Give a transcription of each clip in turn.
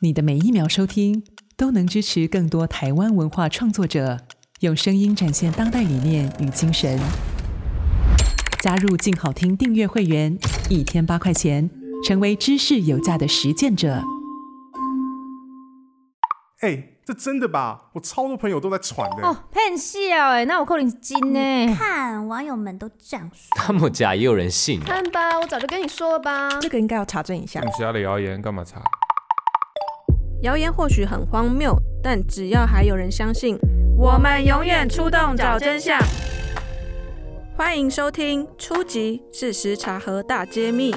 你的每一秒收听都能支持更多台湾文化创作者，用声音展现当代理念与精神。加入静好听订阅会员，一天八块钱，成为知识有价的实践者。哎，这真的吧？我超多朋友都在传的。哦，骗笑哎，那我扣你金呢？看网友们都这样说，那么假也有人信？看吧，我早就跟你说了吧。这个应该要查证一下。其他的谣言干嘛查？谣言或许很荒谬，但只要还有人相信，我们永远出动找真相。欢迎收听《初级！事实查核大揭秘》。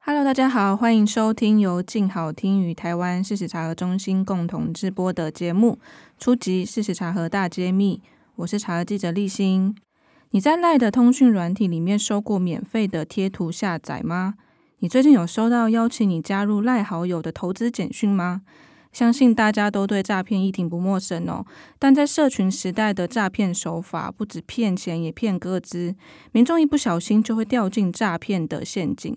Hello，大家好，欢迎收听由静好听与台湾事实查核中心共同制播的节目《初级！事实查核大揭秘》。我是查核记者立新。你在赖的通讯软体里面收过免费的贴图下载吗？你最近有收到邀请你加入赖好友的投资简讯吗？相信大家都对诈骗议题不陌生哦。但在社群时代的诈骗手法，不止骗钱，也骗个资，民众一不小心就会掉进诈骗的陷阱。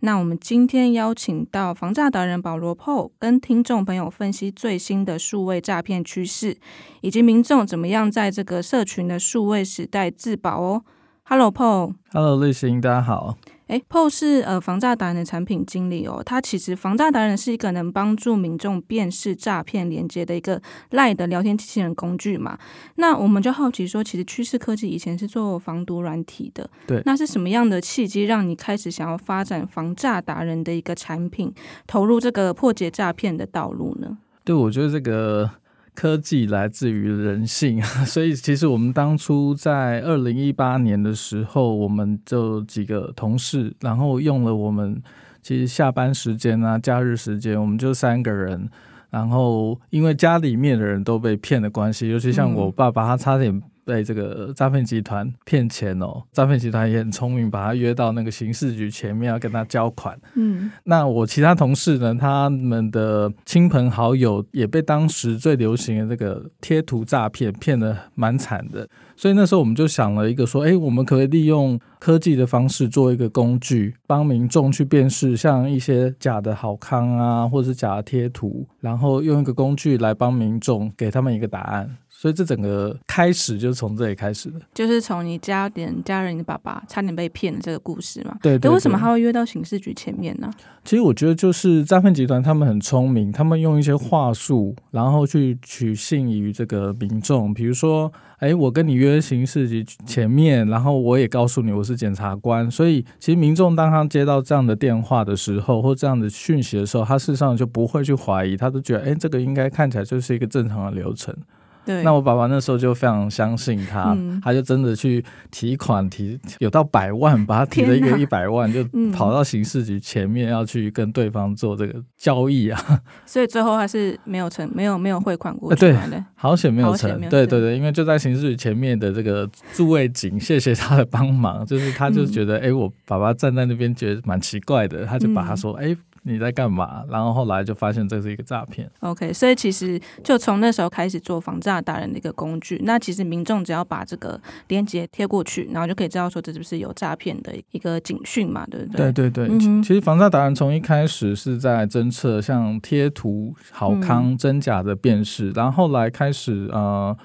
那我们今天邀请到防诈达人保罗 Paul，跟听众朋友分析最新的数位诈骗趋势，以及民众怎么样在这个社群的数位时代自保哦。Hello，Paul。Hello，立新，大家好。诶，Paul 是呃防诈达人的产品经理哦。他其实防诈达人是一个能帮助民众辨识诈骗连接的一个 LINE 的聊天机器人工具嘛。那我们就好奇说，其实趋势科技以前是做防毒软体的，对。那是什么样的契机让你开始想要发展防诈达人的一个产品，投入这个破解诈骗的道路呢？对，我觉得这个。科技来自于人性，所以其实我们当初在二零一八年的时候，我们就几个同事，然后用了我们其实下班时间啊、假日时间，我们就三个人，然后因为家里面的人都被骗的关系，尤其像我爸爸，他差点。被这个诈骗集团骗钱哦，诈骗集团也很聪明，把他约到那个刑事局前面要跟他交款。嗯，那我其他同事呢，他们的亲朋好友也被当时最流行的这个贴图诈骗骗得蛮惨的，所以那时候我们就想了一个说，哎，我们可以利用科技的方式做一个工具，帮民众去辨识像一些假的好康啊，或者是假的贴图，然后用一个工具来帮民众给他们一个答案。所以这整个开始就是从这里开始的，就是从你家点家人，你的爸爸差点被骗的这个故事嘛。对，对，对。为什么他会约到刑事局前面呢？其实我觉得就是诈骗集团他们很聪明，他们用一些话术，然后去取信于这个民众。比如说，哎，我跟你约刑事局前面，然后我也告诉你我是检察官。所以其实民众当他接到这样的电话的时候，或这样的讯息的时候，他事实上就不会去怀疑，他都觉得，哎，这个应该看起来就是一个正常的流程。对，那我爸爸那时候就非常相信他，嗯、他就真的去提款提有到百万，把他提了一个一百万，就跑到刑事局前面要去跟对方做这个交易啊。所以最后还是没有成，没有没有汇款过去。对，好险没有成。对对对，因为就在刑事局前面的这个驻卫警，谢谢他的帮忙，就是他就觉得，哎、嗯，我爸爸站在那边觉得蛮奇怪的，他就把他说，哎、嗯。你在干嘛？然后后来就发现这是一个诈骗。OK，所以其实就从那时候开始做防诈达人的一个工具。那其实民众只要把这个链接贴过去，然后就可以知道说这是不是有诈骗的一个警讯嘛，对不对？对对对。嗯、其实防诈达人从一开始是在侦测像贴图好康真假的辨识，嗯、然后后来开始呃。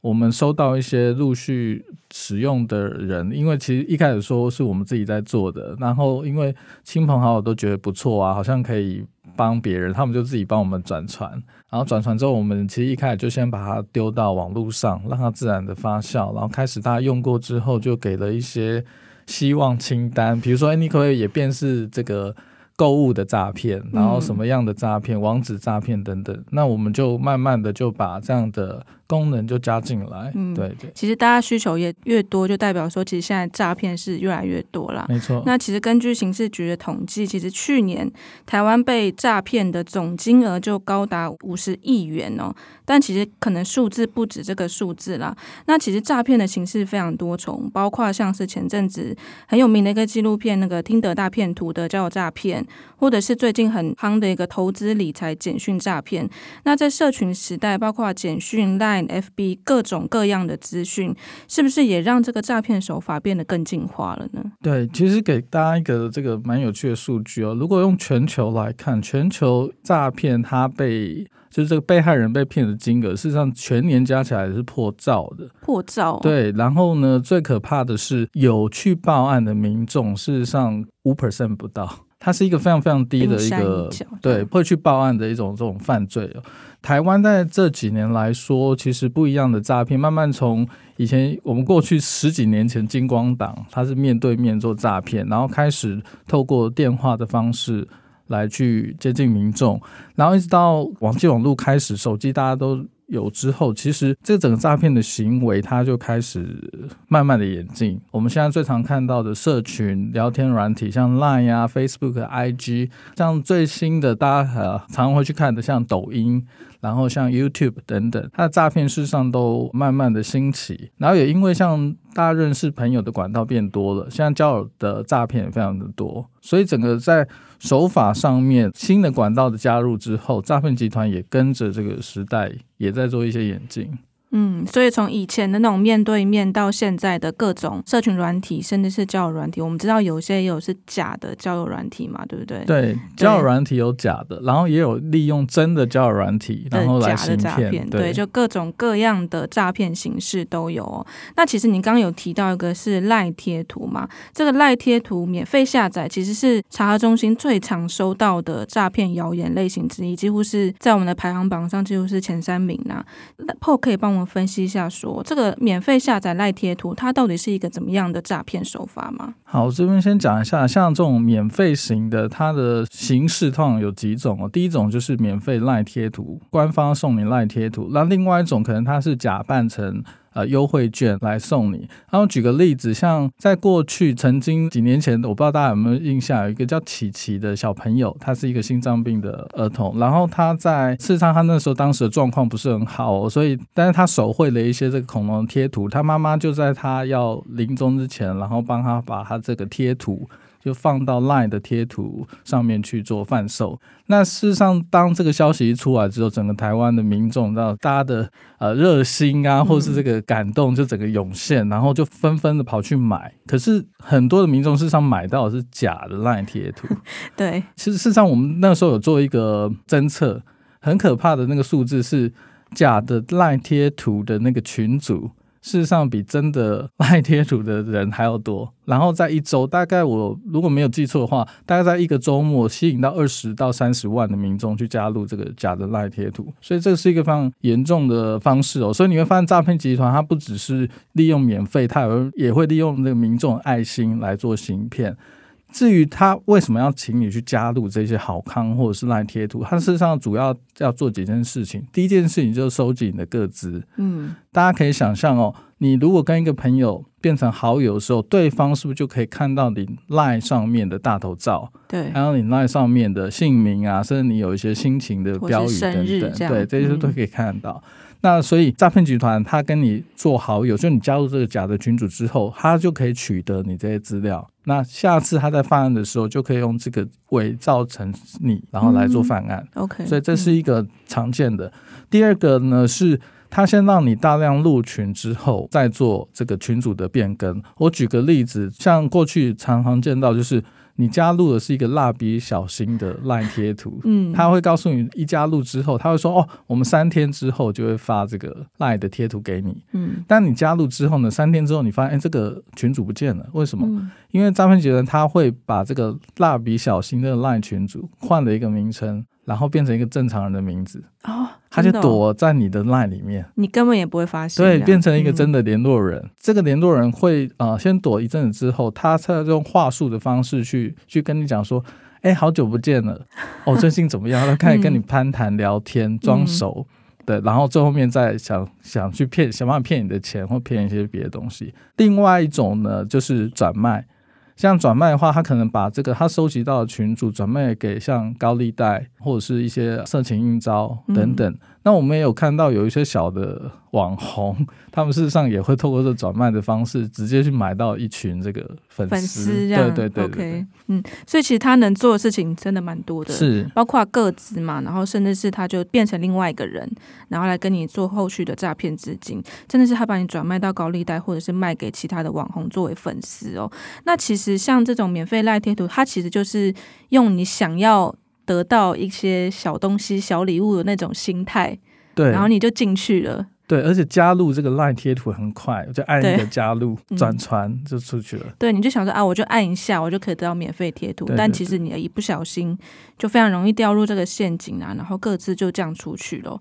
我们收到一些陆续使用的人，因为其实一开始说是我们自己在做的，然后因为亲朋好友都觉得不错啊，好像可以帮别人，他们就自己帮我们转传，然后转传之后，我们其实一开始就先把它丢到网络上，让它自然的发酵，然后开始大家用过之后，就给了一些希望清单，比如说，哎，你可不可以也辨识这个？购物的诈骗，然后什么样的诈骗、网址诈骗等等，那我们就慢慢的就把这样的功能就加进来。嗯，对对。其实大家需求也越多，就代表说，其实现在诈骗是越来越多啦。没错。那其实根据刑事局的统计，其实去年台湾被诈骗的总金额就高达五十亿元哦。但其实可能数字不止这个数字啦。那其实诈骗的形式非常多重，包括像是前阵子很有名的一个纪录片，那个听得大骗徒的交友诈骗。或者是最近很夯的一个投资理财简讯诈骗。那在社群时代，包括简讯、Line、FB 各种各样的资讯，是不是也让这个诈骗手法变得更进化了呢？对，其实给大家一个这个蛮有趣的数据哦。如果用全球来看，全球诈骗它被就是这个被害人被骗的金额，事实上全年加起来是破兆的。破兆。对，然后呢，最可怕的是有去报案的民众，事实上五 percent 不到，它是一个非常非常低的一个对会去报案的一种这种犯罪。台湾在这几年来说，其实不一样的诈骗，慢慢从以前我们过去十几年前金光党，它是面对面做诈骗，然后开始透过电话的方式。来去接近民众，然后一直到网际网络开始，手机大家都有之后，其实这整个诈骗的行为，它就开始慢慢的演进。我们现在最常看到的社群聊天软体，像 Line 呀、啊、Facebook、IG，像最新的大家呃常常会去看的，像抖音。然后像 YouTube 等等，它的诈骗事实上都慢慢的兴起，然后也因为像大家认识朋友的管道变多了，现在交友的诈骗也非常的多，所以整个在手法上面新的管道的加入之后，诈骗集团也跟着这个时代也在做一些演进。嗯，所以从以前的那种面对面到现在的各种社群软体，甚至是交友软体，我们知道有些也有是假的交友软体嘛，对不对？对，交友软体有假的，然后也有利用真的交友软体，然后来。假的诈骗，对，就各种各样的诈骗形式都有哦。那其实你刚刚有提到一个是赖贴图嘛？这个赖贴图免费下载，其实是查核中心最常收到的诈骗谣言类型之一，几乎是在我们的排行榜上几乎是前三名呐。那 PO 可以帮我。分析一下说，说这个免费下载赖贴图，它到底是一个怎么样的诈骗手法吗？好，我这边先讲一下，像这种免费型的，它的形式通常有几种哦。第一种就是免费赖贴图，官方送你赖贴图；那另外一种可能它是假扮成。呃，优惠券来送你。然后举个例子，像在过去曾经几年前，我不知道大家有没有印象，有一个叫琪琪的小朋友，他是一个心脏病的儿童。然后他在事实上，他那时候当时的状况不是很好，所以但是他手绘了一些这个恐龙贴图，他妈妈就在他要临终之前，然后帮他把他这个贴图。就放到 LINE 的贴图上面去做贩售。那事实上，当这个消息一出来之后，整个台湾的民众，到大家的呃热心啊，或是这个感动，就整个涌现，然后就纷纷的跑去买。可是很多的民众事实上买到的是假的 LINE 贴图。对，其实事实上，我们那时候有做一个侦测，很可怕的那个数字是假的 LINE 贴图的那个群组。事实上，比真的赖贴图的人还要多。然后在一周，大概我如果没有记错的话，大概在一个周末吸引到二十到三十万的民众去加入这个假的赖贴图，所以这是一个非常严重的方式哦。所以你会发现，诈骗集团它不只是利用免费，它也也会利用这个民众爱心来做行骗。至于他为什么要请你去加入这些好康或者是赖贴图，他事实上主要要做几件事情。第一件事情就是收集你的个资。嗯，大家可以想象哦，你如果跟一个朋友变成好友的时候，对方是不是就可以看到你赖上面的大头照？对，还有你赖上面的姓名啊，甚至你有一些心情的标语等等，对，这些都可以看到。嗯那所以诈骗集团他跟你做好友，就你加入这个假的群组之后，他就可以取得你这些资料。那下次他在犯案的时候，就可以用这个伪造成你，然后来做犯案。嗯、OK，所以这是一个常见的。嗯、第二个呢，是他先让你大量入群之后，再做这个群组的变更。我举个例子，像过去常常见到就是。你加入的是一个蜡笔小新的 LINE 贴图，嗯，他会告诉你一加入之后，他会说哦，我们三天之后就会发这个 LINE 的贴图给你，嗯，但你加入之后呢，三天之后你发现，哎，这个群主不见了，为什么？嗯、因为诈骗集团他会把这个蜡笔小新的 LINE 群主换了一个名称。然后变成一个正常人的名字哦，他就躲在你的 line 里面，你根本也不会发现。对，变成一个真的联络人。嗯、这个联络人会呃先躲一阵子之后，他才用话术的方式去去跟你讲说，哎，好久不见了，哦，最近怎么样？他开始跟你攀谈聊天，装熟，嗯、对，然后最后面再想想去骗，想办法骗你的钱或骗一些别的东西。另外一种呢，就是转卖。像转卖的话，他可能把这个他收集到的群主转卖给像高利贷或者是一些色情应招等等。嗯、那我们也有看到有一些小的网红，他们事实上也会透过这转卖的方式，直接去买到一群这个粉丝。对对，对，OK，嗯，所以其实他能做的事情真的蛮多的，是包括个资嘛，然后甚至是他就变成另外一个人，然后来跟你做后续的诈骗资金，真的是他把你转卖到高利贷，或者是卖给其他的网红作为粉丝哦。那其实像这种免费赖贴图，它其实就是用你想要得到一些小东西、小礼物的那种心态。对，然后你就进去了。对，而且加入这个 LINE 贴图很快，就按一个加入转传、嗯、就出去了。对，你就想说啊，我就按一下，我就可以得到免费贴图。对对对，但其实你一不小心就非常容易掉入这个陷阱啊，然后各自就这样出去了。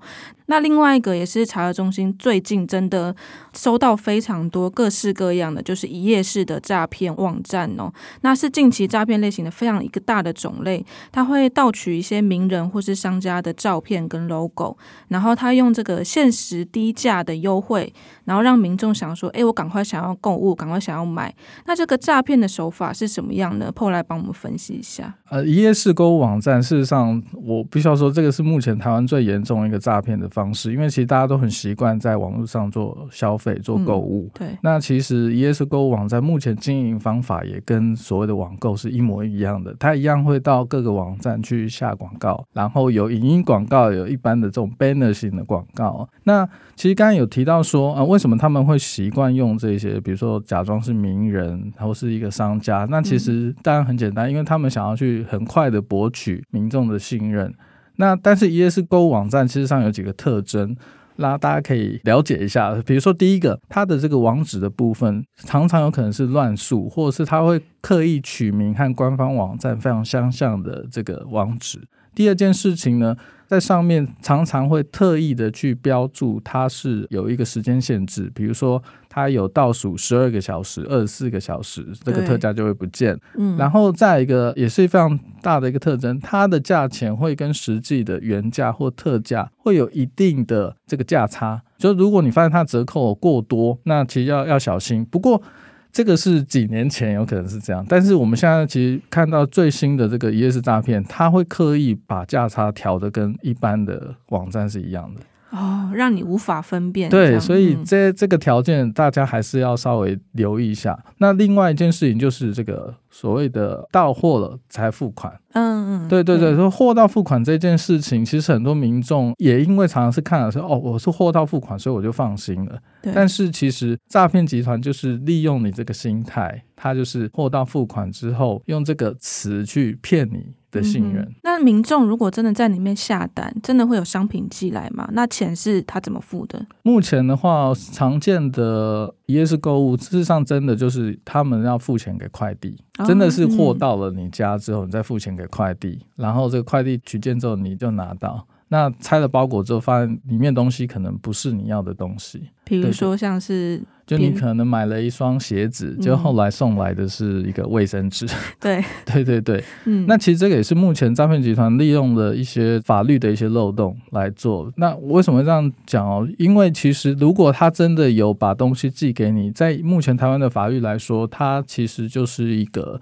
那另外一个也是查核中心最近真的收到非常多各式各样的，就是一页式的诈骗网站哦。那是近期诈骗类型的非常一个大的种类，他会盗取一些名人或是商家的照片跟 logo，然后他用这个限时低价的优惠，然后让民众想说，哎，我赶快想要购物，赶快想要买。那这个诈骗的手法是什么样呢后来帮我们分析一下。呃，一页式购物网站，事实上我必须要说，这个是目前台湾最严重一个诈骗的方式，因为其实大家都很习惯在网络上做消费、做购物。嗯、对，那其实一页式购物网站目前经营方法也跟所谓的网购是一模一样的，它一样会到各个网站去下广告，然后有影音广告，有一般的这种 banner 型的广告。那其实刚才有提到说啊，为什么他们会习惯用这些，比如说假装是名人，然后是一个商家？那其实当然很简单，因为他们想要去很快的博取民众的信任。那但是一页式购物网站其实上有几个特征，那大家可以了解一下。比如说第一个，它的这个网址的部分常常有可能是乱数，或者是它会刻意取名和官方网站非常相像的这个网址。第二件事情呢，在上面常常会特意的去标注它是有一个时间限制，比如说它有倒数十二个小时、二十四个小时，这个特价就会不见。嗯，然后再一个也是非常大的一个特征，它的价钱会跟实际的原价或特价会有一定的这个价差。就如果你发现它折扣过多，那其实要要小心。不过，这个是几年前有可能是这样，但是我们现在其实看到最新的这个一页式诈骗，它会刻意把价差调得跟一般的网站是一样的。哦，让你无法分辨。对，所以这这个条件大家还是要稍微留意一下。那另外一件事情就是这个所谓的到货了才付款。嗯嗯，对对对，说货到付款这件事情，其实很多民众也因为常常是看了说哦，我是货到付款，所以我就放心了。对。但是其实诈骗集团就是利用你这个心态，他就是货到付款之后，用这个词去骗你。的信任。嗯、那民众如果真的在里面下单，真的会有商品寄来吗？那钱是他怎么付的？目前的话，常见的一页式购物，事实上真的就是他们要付钱给快递，哦、真的是货到了你家之后，你再付钱给快递，嗯、然后这个快递取件之后你就拿到。那拆了包裹之后，发现里面东西可能不是你要的东西，比如说像是。就你可能买了一双鞋子，就后来送来的是一个卫生纸。对，对对对，嗯，那其实这个也是目前诈骗集团利用的一些法律的一些漏洞来做。那为什么这样讲哦？因为其实如果他真的有把东西寄给你，在目前台湾的法律来说，它其实就是一个。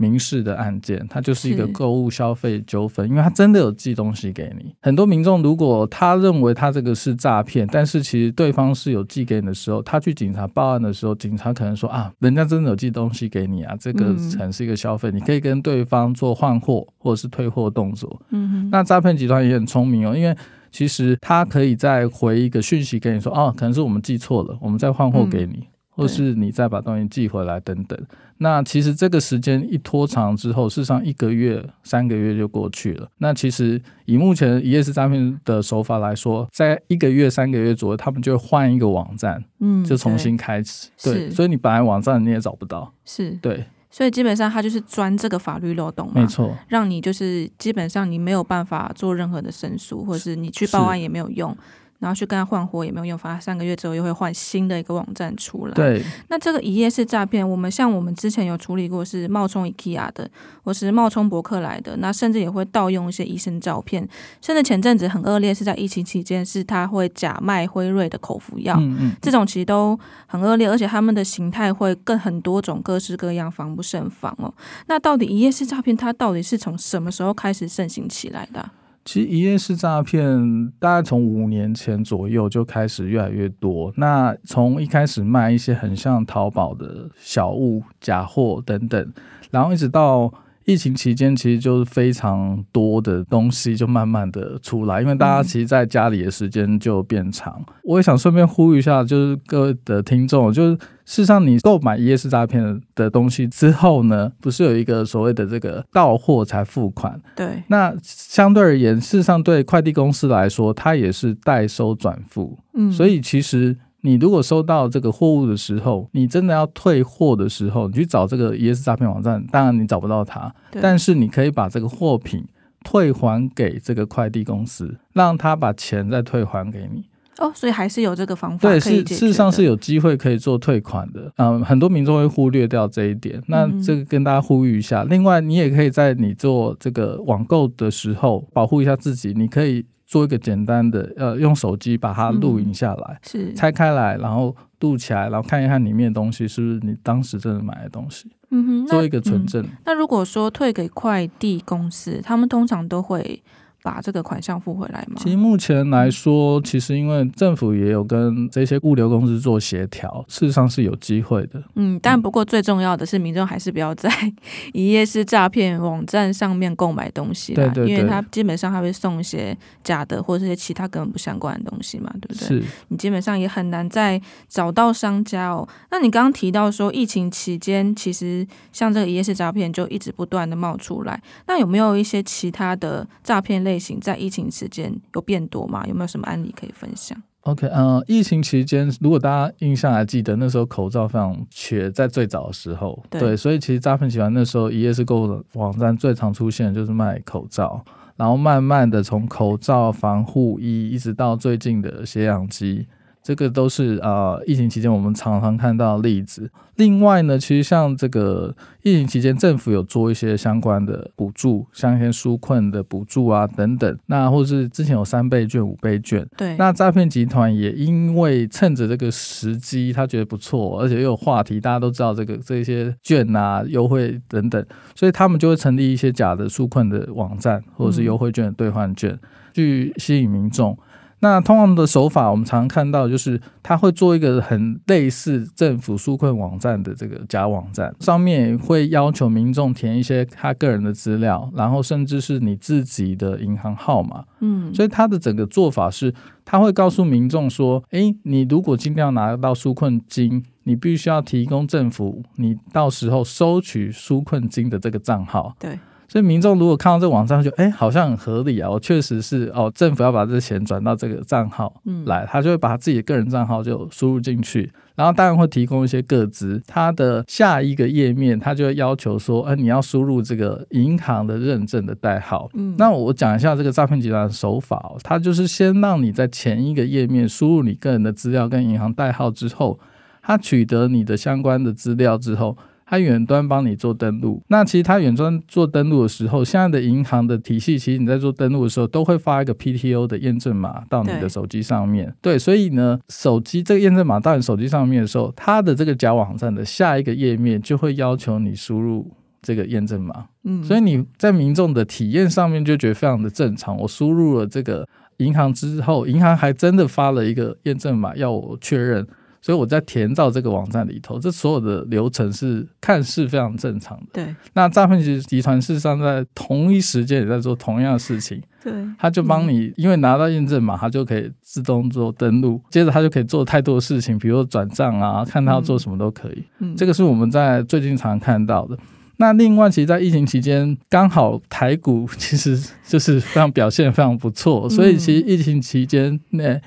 民事的案件，它就是一个购物消费纠纷，因为他真的有寄东西给你。很多民众如果他认为他这个是诈骗，但是其实对方是有寄给你的时候，他去警察报案的时候，警察可能说啊，人家真的有寄东西给你啊，这个才是一个消费，你可以跟对方做换货或者是退货动作。嗯哼，那诈骗集团也很聪明哦，因为其实他可以再回一个讯息给你说，哦，可能是我们记错了，我们再换货给你。或是你再把东西寄回来等等，那其实这个时间一拖长之后，事实上一个月、三个月就过去了。那其实以目前一夜式诈骗的手法来说，在一个月、三个月左右，他们就会换一个网站，嗯，就重新开始。对，对，所以你本来网站你也找不到，是对。所以基本上他就是钻这个法律漏洞嘛，没错，让你就是基本上你没有办法做任何的申诉，或者是你去报案也没有用。然后去跟他换货也没有用，反正三个月之后又会换新的一个网站出来。对，那这个一页式诈骗，我们像我们之前有处理过，是冒充 IKEA 的，或是冒充博客来的，那甚至也会盗用一些医生照片，甚至前阵子很恶劣，是在疫情期间，是他会假卖辉瑞的口服药，嗯嗯，这种其实都很恶劣，而且他们的形态会更很多种，各式各样，防不胜防哦。那到底一页式诈骗它到底是从什么时候开始盛行起来的？其实一夜式诈骗大概从五年前左右就开始越来越多。那从一开始卖一些很像淘宝的小物、假货等等，然后一直到。疫情期间，其实就是非常多的东西就慢慢的出来，因为大家其实在家里的时间就变长。嗯、我也想顺便呼吁一下，就是各位的听众，就是事实上你购买一夜式诈骗的东西之后呢，不是有一个所谓的这个到货才付款？对。那相对而言，事实上对快递公司来说，它也是代收转付。嗯。所以其实。你如果收到这个货物的时候，你真的要退货的时候，你去找这个 ES 诈骗网站，当然你找不到它，但是你可以把这个货品退还给这个快递公司，让他把钱再退还给你。哦，所以还是有这个方法。对，是事实上是有机会可以做退款的。嗯，很多民众会忽略掉这一点，那这个跟大家呼吁一下。另外，你也可以在你做这个网购的时候保护一下自己，你可以。做一个简单的，呃，用手机把它录影下来，嗯、是拆开来，然后录起来，然后看一看里面的东西是不是你当时真的买的东西，嗯哼，做一个存证、嗯。那如果说退给快递公司，他们通常都会。把这个款项付回来吗？其实目前来说，其实因为政府也有跟这些物流公司做协调，事实上是有机会的。嗯，但不过最重要的是，民众还是不要在 一夜式诈骗网站上面购买东西啦，对对对，因为他基本上他会送一些假的或者是其他根本不相关的东西嘛，对不对？是。你基本上也很难再找到商家哦。那你刚刚提到说，疫情期间其实像这个一夜式诈骗就一直不断的冒出来，那有没有一些其他的诈骗类？类型在疫情期间有变多吗？有没有什么案例可以分享？OK，嗯、呃，疫情期间，如果大家印象还记得，那时候口罩非常缺，在最早的时候，对，对，所以其实诈骗集团那时候一夜式购物的网站最常出现的就是卖口罩，然后慢慢的从口罩、防护衣一直到最近的血氧机。这个都是啊、呃，疫情期间我们常常看到的例子。另外呢，其实像这个疫情期间，政府有做一些相关的补助，像一些纾困的补助啊等等。那或者是之前有三倍券、五倍券。对。那诈骗集团也因为趁着这个时机，他觉得不错，而且又有话题，大家都知道这个这些券啊、优惠等等，所以他们就会成立一些假的纾困的网站，或者是优惠券的兑换券，嗯、去吸引民众。那通常的手法，我们常常看到，就是他会做一个很类似政府纾困网站的这个假网站，上面会要求民众填一些他个人的资料，然后甚至是你自己的银行号码。嗯，所以他的整个做法是，他会告诉民众说：“诶，你如果今天要拿到纾困金，你必须要提供政府你到时候收取纾困金的这个账号。”对。所以民众如果看到这个网站，就哎，好像很合理啊！我确实是哦，政府要把这钱转到这个账号来，他就会把他自己的个人账号就输入进去，然后当然会提供一些个资。他的下一个页面，他就会要求说，哎，你要输入这个银行的认证的代号。嗯，那我讲一下这个诈骗集团的手法哦，他就是先让你在前一个页面输入你个人的资料跟银行代号之后，他取得你的相关的资料之后。他远端帮你做登录，那其实它远端做登录的时候，现在的银行的体系，其实你在做登录的时候，都会发一个 PTO 的验证码到你的手机上面。对，对，所以呢，手机这个验证码到你手机上面的时候，它的这个假网站的下一个页面就会要求你输入这个验证码。嗯，所以你在民众的体验上面就觉得非常的正常。我输入了这个银行之后，银行还真的发了一个验证码要我确认。所以我在填到这个网站里头，这所有的流程是看似非常正常的。对，那诈骗集集团事实上在同一时间也在做同样的事情。对，他就帮你，嗯、因为拿到验证码，他就可以自动做登录，接着他就可以做太多的事情，比如说转账啊，看他要做什么都可以。嗯，这个是我们在最近常看到的。那另外，其实，在疫情期间，刚好台股其实就是非常表现非常不错，所以其实疫情期间那。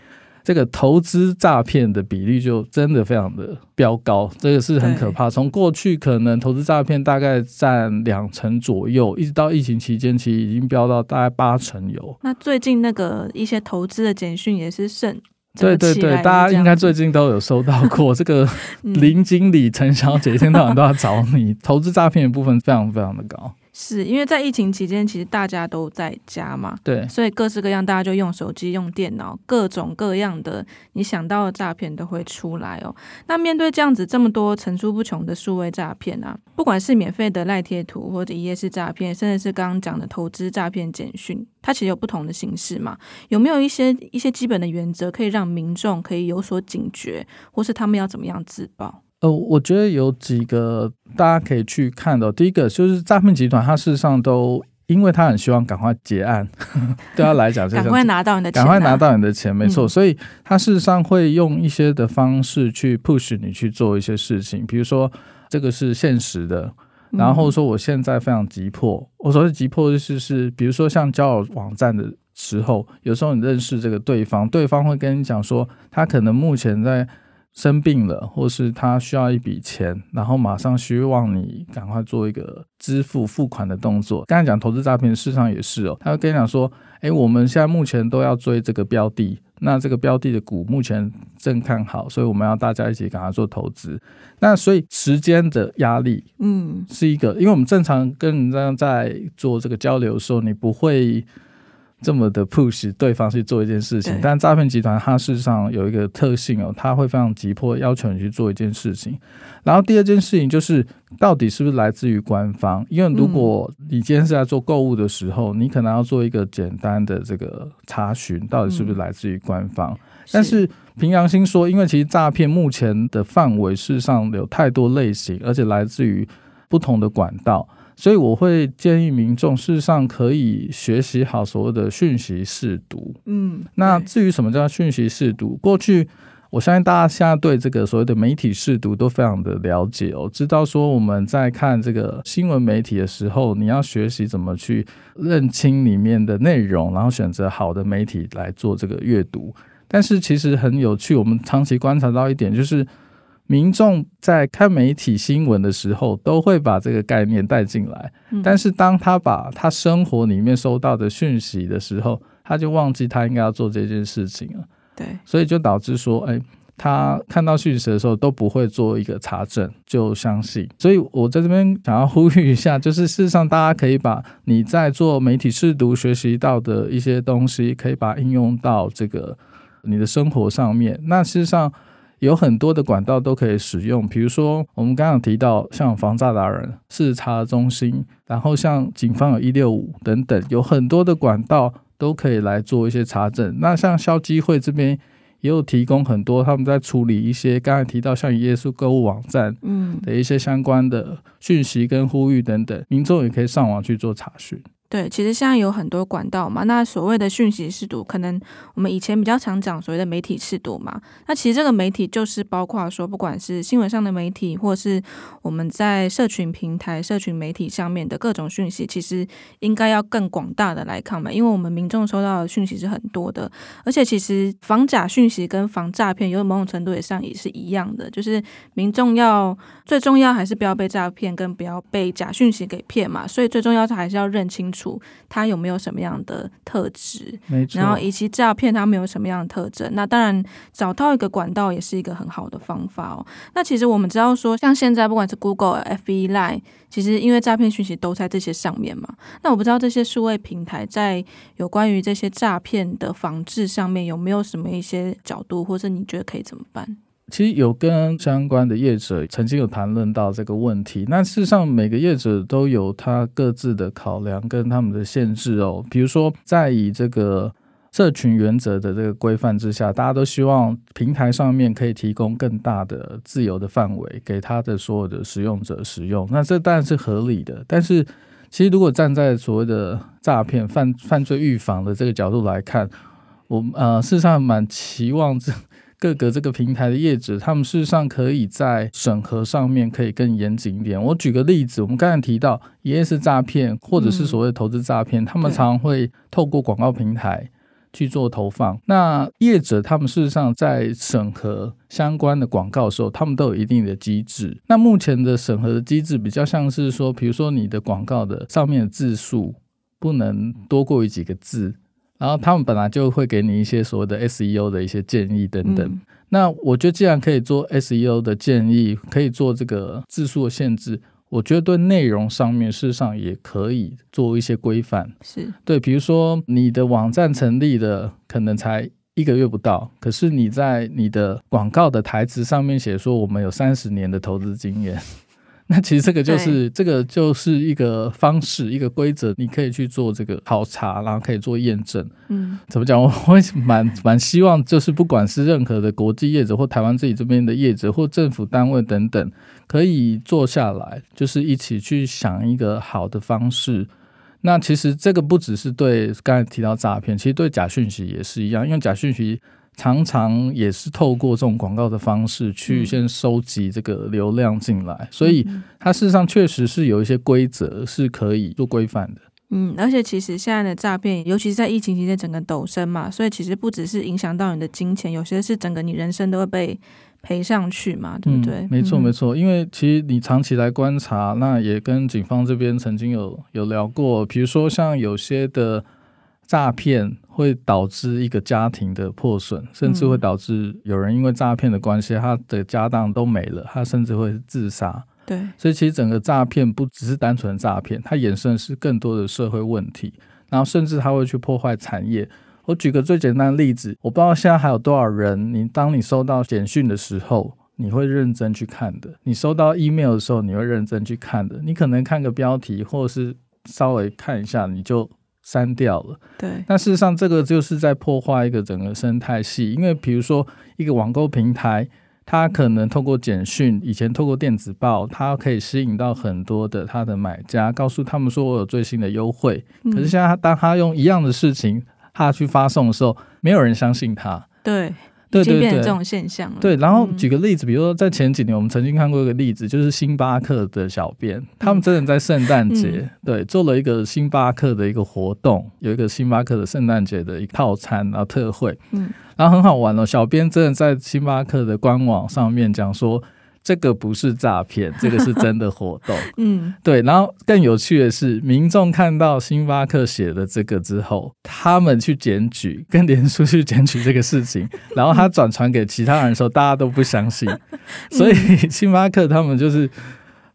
这个投资诈骗的比例就真的非常的飙高，这个是很可怕。从过去可能投资诈骗大概占两成左右，一直到疫情期间，其实已经飙到大概八成有。那最近那个一些投资的简讯也是甚，对对对，大家应该最近都有收到过。这个林经理、陈小姐一天到晚都要找你，投资诈骗的部分非常非常的高。是因为在疫情期间，其实大家都在家嘛，对，所以各式各样，大家就用手机、用电脑，各种各样的你想到的诈骗都会出来哦。那面对这样子这么多层出不穷的数位诈骗啊，不管是免费的赖贴图，或者一夜式诈骗，甚至是刚刚讲的投资诈骗简讯，它其实有不同的形式嘛。有没有一些一些基本的原则，可以让民众可以有所警觉，或是他们要怎么样自保？呃，我觉得有几个大家可以去看的。第一个就是诈骗集团，它事实上都因为他很希望赶快结案，对他来讲，赶快拿到你的钱，赶快拿到你的钱，没错。嗯、所以他事实上会用一些的方式去 push 你去做一些事情，比如说这个是现实的，然后说我现在非常急迫。嗯、我所谓急迫就是是，比如说像交友网站的时候，有时候你认识这个对方，对方会跟你讲说，他可能目前在。生病了，或是他需要一笔钱，然后马上希望你赶快做一个支付付款的动作。刚才讲投资诈骗，事实上也是哦，他会跟你讲说，哎，我们现在目前都要追这个标的，那这个标的的股目前正看好，所以我们要大家一起赶快做投资。那所以时间的压力，嗯，是一个，因为我们正常跟人家在做这个交流的时候，你不会。这么的 push 对方去做一件事情，但诈骗集团它事实上有一个特性哦，它会非常急迫要求你去做一件事情。然后第二件事情就是，到底是不是来自于官方？因为如果你今天是在做购物的时候，你可能要做一个简单的这个查询，到底是不是来自于官方。但是凭良心说，因为其实诈骗目前的范围事实上有太多类型，而且来自于不同的管道。所以我会建议民众，事实上可以学习好所谓的讯息试读。嗯，那至于什么叫讯息试读，过去我相信大家现在对这个所谓的媒体试读都非常的了解哦，知道说我们在看这个新闻媒体的时候，你要学习怎么去认清里面的内容，然后选择好的媒体来做这个阅读。但是其实很有趣，我们长期观察到一点就是。民众在看媒体新闻的时候，都会把这个概念带进来，但是当他把他生活里面收到的讯息的时候，他就忘记他应该要做这件事情了。对，所以就导致说，哎，他看到讯息的时候都不会做一个查证就相信。所以我在这边想要呼吁一下，就是事实上大家可以把你在做媒体试读学习到的一些东西，可以把它应用到这个你的生活上面。那事实上。有很多的管道都可以使用，比如说我们刚刚提到像防诈达人、事实查中心，然后像警方有一六五等等，有很多的管道都可以来做一些查证。那像消基会这边也有提供很多他们在处理一些刚才提到像一页式购物网站嗯的一些相关的讯息跟呼吁等等，民众也可以上网去做查询。对，其实现在有很多管道嘛。那所谓的讯息识读，可能我们以前比较常讲所谓的媒体识读嘛。那其实这个媒体就是包括说，不管是新闻上的媒体，或是我们在社群平台、社群媒体上面的各种讯息，其实应该要更广大的来看嘛。因为我们民众收到的讯息是很多的，而且其实防假讯息跟防诈骗，有某种程度也上也是一样的，就是民众要最重要还是不要被诈骗，跟不要被假讯息给骗嘛。所以最重要的还是要认清楚。他有没有什么样的特质？然后以及诈骗他没有什么样的特征？那当然找到一个管道也是一个很好的方法哦。那其实我们知道说，像现在不管是 Google、FB、Line，其实因为诈骗讯息都在这些上面嘛。那我不知道这些数位平台在有关于这些诈骗的防治上面有没有什么一些角度，或者你觉得可以怎么办？其实有跟相关的业者曾经有谈论到这个问题，那事实上每个业者都有他各自的考量跟他们的限制哦。比如说，在以这个社群原则的这个规范之下，大家都希望平台上面可以提供更大的自由的范围给他的所有的使用者使用。那这当然是合理的，但是其实如果站在所谓的诈骗犯犯罪预防的这个角度来看，我呃事实上蛮期望这。各个这个平台的业者，他们事实上可以在审核上面可以更严谨一点。我举个例子，我们刚才提到一页式诈骗或者是所谓投资诈骗，嗯、他们常常会透过广告平台去做投放。那业者他们事实上在审核相关的广告的时候，他们都有一定的机制。那目前的审核的机制比较像是说，比如说你的广告的上面的字数不能多过于几个字。然后他们本来就会给你一些所谓的 SEO 的一些建议等等。嗯、那我觉得既然可以做 SEO 的建议，可以做这个字数的限制，我觉得对内容上面事实上也可以做一些规范。是对，比如说你的网站成立的可能才一个月不到，可是你在你的广告的台词上面写说我们有三十年的投资经验。那其实这个就是这个就是一个方式，一个规则，你可以去做这个考察，然后可以做验证。嗯，怎么讲？我会蛮蛮希望，就是不管是任何的国际业者或台湾自己这边的业者或政府单位等等，可以坐下来，就是一起去想一个好的方式。那其实这个不只是对刚才提到诈骗，其实对假讯息也是一样，因为假讯息。常常也是透过这种广告的方式去先收集这个流量进来，所以它事实上确实是有一些规则是可以做规范的。嗯，而且其实现在的诈骗，尤其是在疫情期间，整个陡升嘛，所以其实不只是影响到你的金钱，有些是整个你人生都会被赔上去嘛，对不对？嗯，没错，没错。因为其实你长期来观察，那也跟警方这边曾经有有聊过，比如说像有些的。诈骗会导致一个家庭的破损，甚至会导致有人因为诈骗的关系，他的家当都没了，他甚至会自杀。对，所以其实整个诈骗不只是单纯诈骗，它衍生的是更多的社会问题，然后甚至他会去破坏产业。我举个最简单的例子，我不知道现在还有多少人，你当你收到简讯的时候，你会认真去看的；你收到 email 的时候，你会认真去看的。你可能看个标题，或者是稍微看一下，你就。删掉了，对。但事实上，这个就是在破坏一个整个生态系。因为比如说，一个网购平台，它可能透过简讯，以前透过电子报，它可以吸引到很多的它的买家，告诉他们说我有最新的优惠。可是现在，当他用一样的事情，他去发送的时候，没有人相信他。对。对对对，这种现象了。对，然后举个例子，比如说在前几年，我们曾经看过一个例子，就是星巴克的小编，他们真的在圣诞节，嗯、对，做了一个星巴克的一个活动，有一个星巴克的圣诞节的一个套餐，然后特惠，嗯，然后很好玩哦，小编真的在星巴克的官网上面讲说。这个不是诈骗，这个是真的活动。嗯，对。然后更有趣的是，民众看到星巴克写的这个之后，他们去检举，跟脸书去检举这个事情，然后他转传给其他人的时候，大家都不相信。所以星巴克他们就是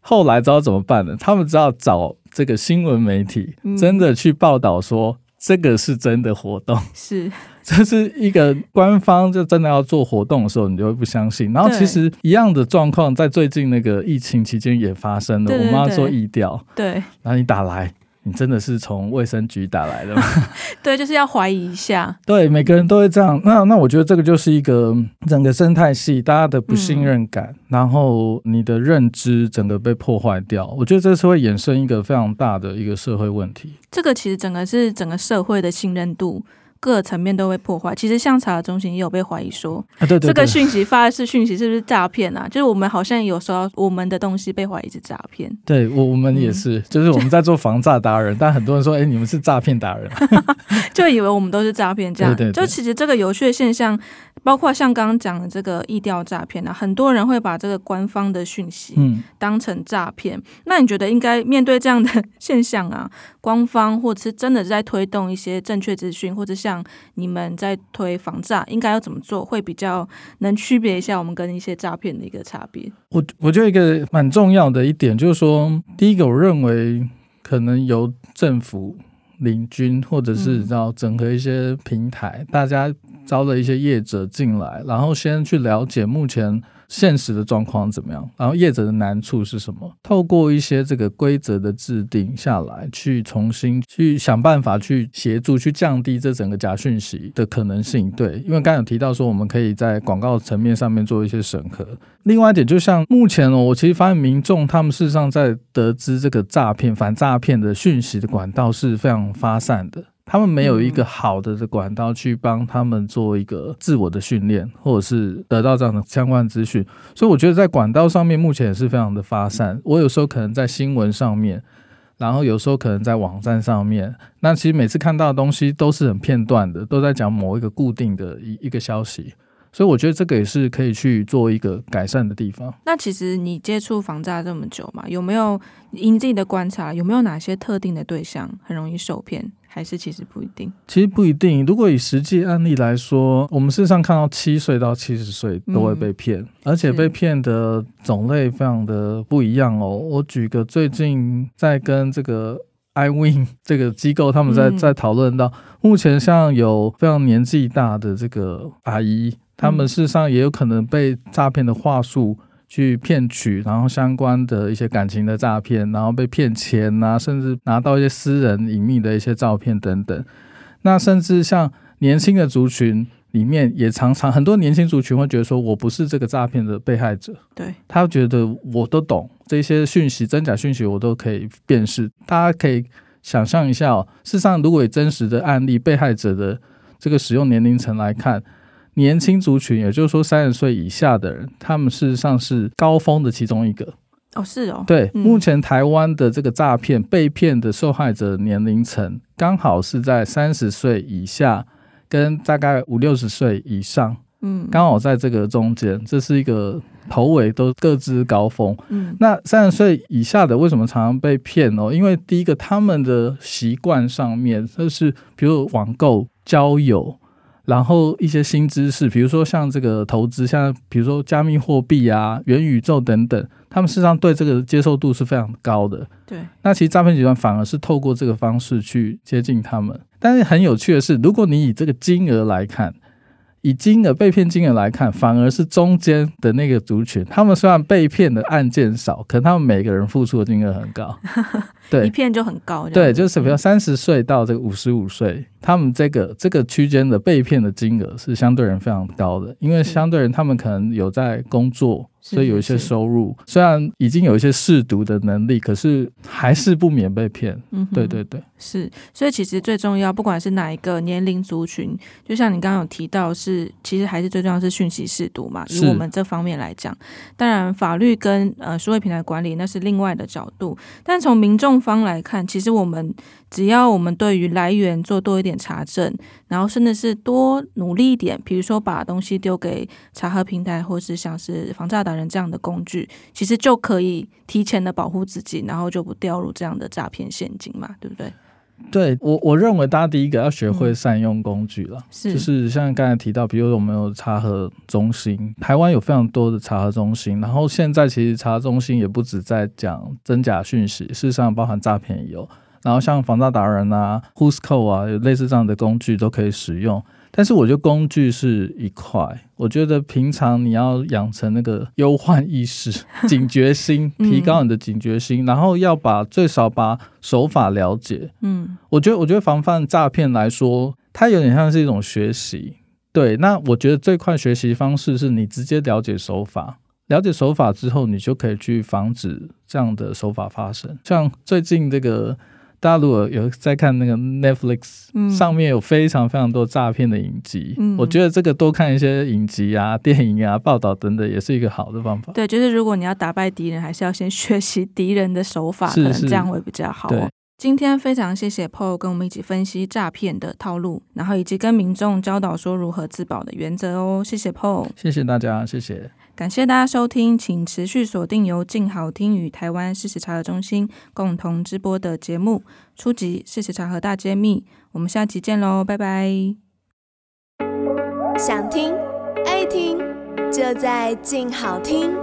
后来知道怎么办了？他们知道找这个新闻媒体，真的去报道说。这个是真的活动，是这是一个官方就真的要做活动的时候，你就会不相信。然后其实一样的状况在最近那个疫情期间也发生了，我们要做疫调，对，然后你打来。你真的是从卫生局打来的吗？对，就是要怀疑一下。对，每个人都会这样。那那我觉得这个就是一个整个生态系大家的不信任感，嗯、然后你的认知整个被破坏掉。我觉得这是会衍生一个非常大的一个社会问题。这个其实整个是整个社会的信任度。各层面都会破坏。其实像查核中心也有被怀疑说，啊、对对对，这个讯息发的是讯息，是不是诈骗啊？就是我们好像有时候我们的东西被怀疑是诈骗。对，我我们也是，嗯、就是我们在做防诈达人，但很多人说，哎，你们是诈骗达人，就以为我们都是诈骗。这样，对对对，就其实这个有趣的现象。包括像刚刚讲的这个意调诈骗啊，很多人会把这个官方的讯息当成诈骗。嗯、那你觉得应该面对这样的 现象啊，官方或者是真的在推动一些正确资讯，或者像你们在推防诈，应该要怎么做，会比较能区别一下我们跟一些诈骗的一个差别？我我觉得一个蛮重要的一点就是说，第一个我认为可能由政府领军，或者是要整合一些平台，嗯、大家。招了一些业者进来，然后先去了解目前现实的状况怎么样，然后业者的难处是什么？透过一些这个规则的制定下来，去重新去想办法去协助，去降低这整个假讯息的可能性。对，因为刚刚有提到说，我们可以在广告层面上面做一些审核。另外一点，就像目前哦，我其实发现民众他们事实上在得知这个诈骗、反诈骗的讯息的管道是非常发散的。他们没有一个好的的管道去帮他们做一个自我的训练，或者是得到这样的相关资讯，所以我觉得在管道上面目前也是非常的发散。我有时候可能在新闻上面，然后有时候可能在网站上面，那其实每次看到的东西都是很片段的，都在讲某一个固定的一一个消息。所以我觉得这个也是可以去做一个改善的地方。那其实你接触房诈这么久嘛，有没有以你自己的观察，有没有哪些特定的对象很容易受骗？还是其实不一定？其实不一定。如果以实际案例来说，我们事实上看到七岁到七十岁都会被骗，嗯、而且被骗的种类非常的不一样哦。我举个最近在跟这个 iWin 这个机构，他们在在讨论到，目前像有非常年纪大的这个阿姨。他们事实上也有可能被诈骗的话术去骗取，然后相关的一些感情的诈骗，然后被骗钱啊，甚至拿到一些私人隐秘的一些照片等等。那甚至像年轻的族群里面，也常常很多年轻族群会觉得说，我不是这个诈骗的被害者。对，他觉得我都懂这些讯息，真假讯息我都可以辨识。大家可以想象一下哦，事实上，如果以真实的案例，被害者的这个使用年龄层来看。年轻族群，也就是说三十岁以下的人，他们事实上是高峰的其中一个。哦，是哦。对，嗯、目前台湾的这个诈骗被骗的受害者年龄层，刚好是在三十岁以下跟大概五六十岁以上，嗯，刚好在这个中间，这是一个头尾都各自高峰。嗯，那三十岁以下的为什么常常被骗哦？因为第一个，他们的习惯上面就是，比如网购、交友。然后一些新知识，比如说像这个投资，像比如说加密货币啊、元宇宙等等，他们事实上对这个接受度是非常高的。对，那其实诈骗集团反而是透过这个方式去接近他们。但是很有趣的是，如果你以这个金额来看，以金额被骗金额来看，反而是中间的那个族群，他们虽然被骗的案件少，可他们每个人付出的金额很高。对，一骗就很高。对，就是比如三十岁到这个五十五岁。他们这个这个区间的被骗的金额是相对人非常高的，因为相对人他们可能有在工作，所以有一些收入，虽然已经有一些试读的能力，可是还是不免被骗。嗯，对对对，是。所以其实最重要，不管是哪一个年龄族群，就像你刚刚有提到是，是其实还是最重要是讯息试读嘛。以我们这方面来讲，当然法律跟呃数位平台管理那是另外的角度，但从民众方来看，其实我们。只要我们对于来源做多一点查证，然后甚至是多努力一点，比如说把东西丢给查核平台，或是像是防诈达人这样的工具，其实就可以提前的保护自己，然后就不掉入这样的诈骗陷阱嘛，对不对？对我，我认为大家第一个要学会善用工具了，嗯、就是像刚才提到，比如说我们有查核中心，台湾有非常多的查核中心，然后现在其实查核中心也不止在讲真假讯息，事实上包含诈骗也有。然后像防诈达人啊、Whoscall 啊，有类似这样的工具都可以使用。但是我觉得工具是一块，我觉得平常你要养成那个忧患意识、警觉心，提高你的警觉心，嗯、然后要把最少把手法了解。嗯，我觉得我觉得防范诈骗来说，它有点像是一种学习。对，那我觉得最快学习方式是你直接了解手法，了解手法之后，你就可以去防止这样的手法发生。像最近这个。大家如果有在看那个 Netflix，嗯，上面有非常非常多诈骗的影集，嗯，我觉得这个多看一些影集啊、电影啊、报道等等，也是一个好的方法。对，就是如果你要打败敌人，还是要先学习敌人的手法，是是，可能这样会比较好今天非常谢谢 Paul 跟我们一起分析诈骗的套路，然后以及跟民众教导说如何自保的原则哦。谢谢 Paul，谢谢大家，谢谢。感谢大家收听，请持续锁定由静好听与台湾事实查核中心共同直播的节目《初级！事实查核大揭秘》，我们下期见喽，拜拜。想听爱听，就在静好听。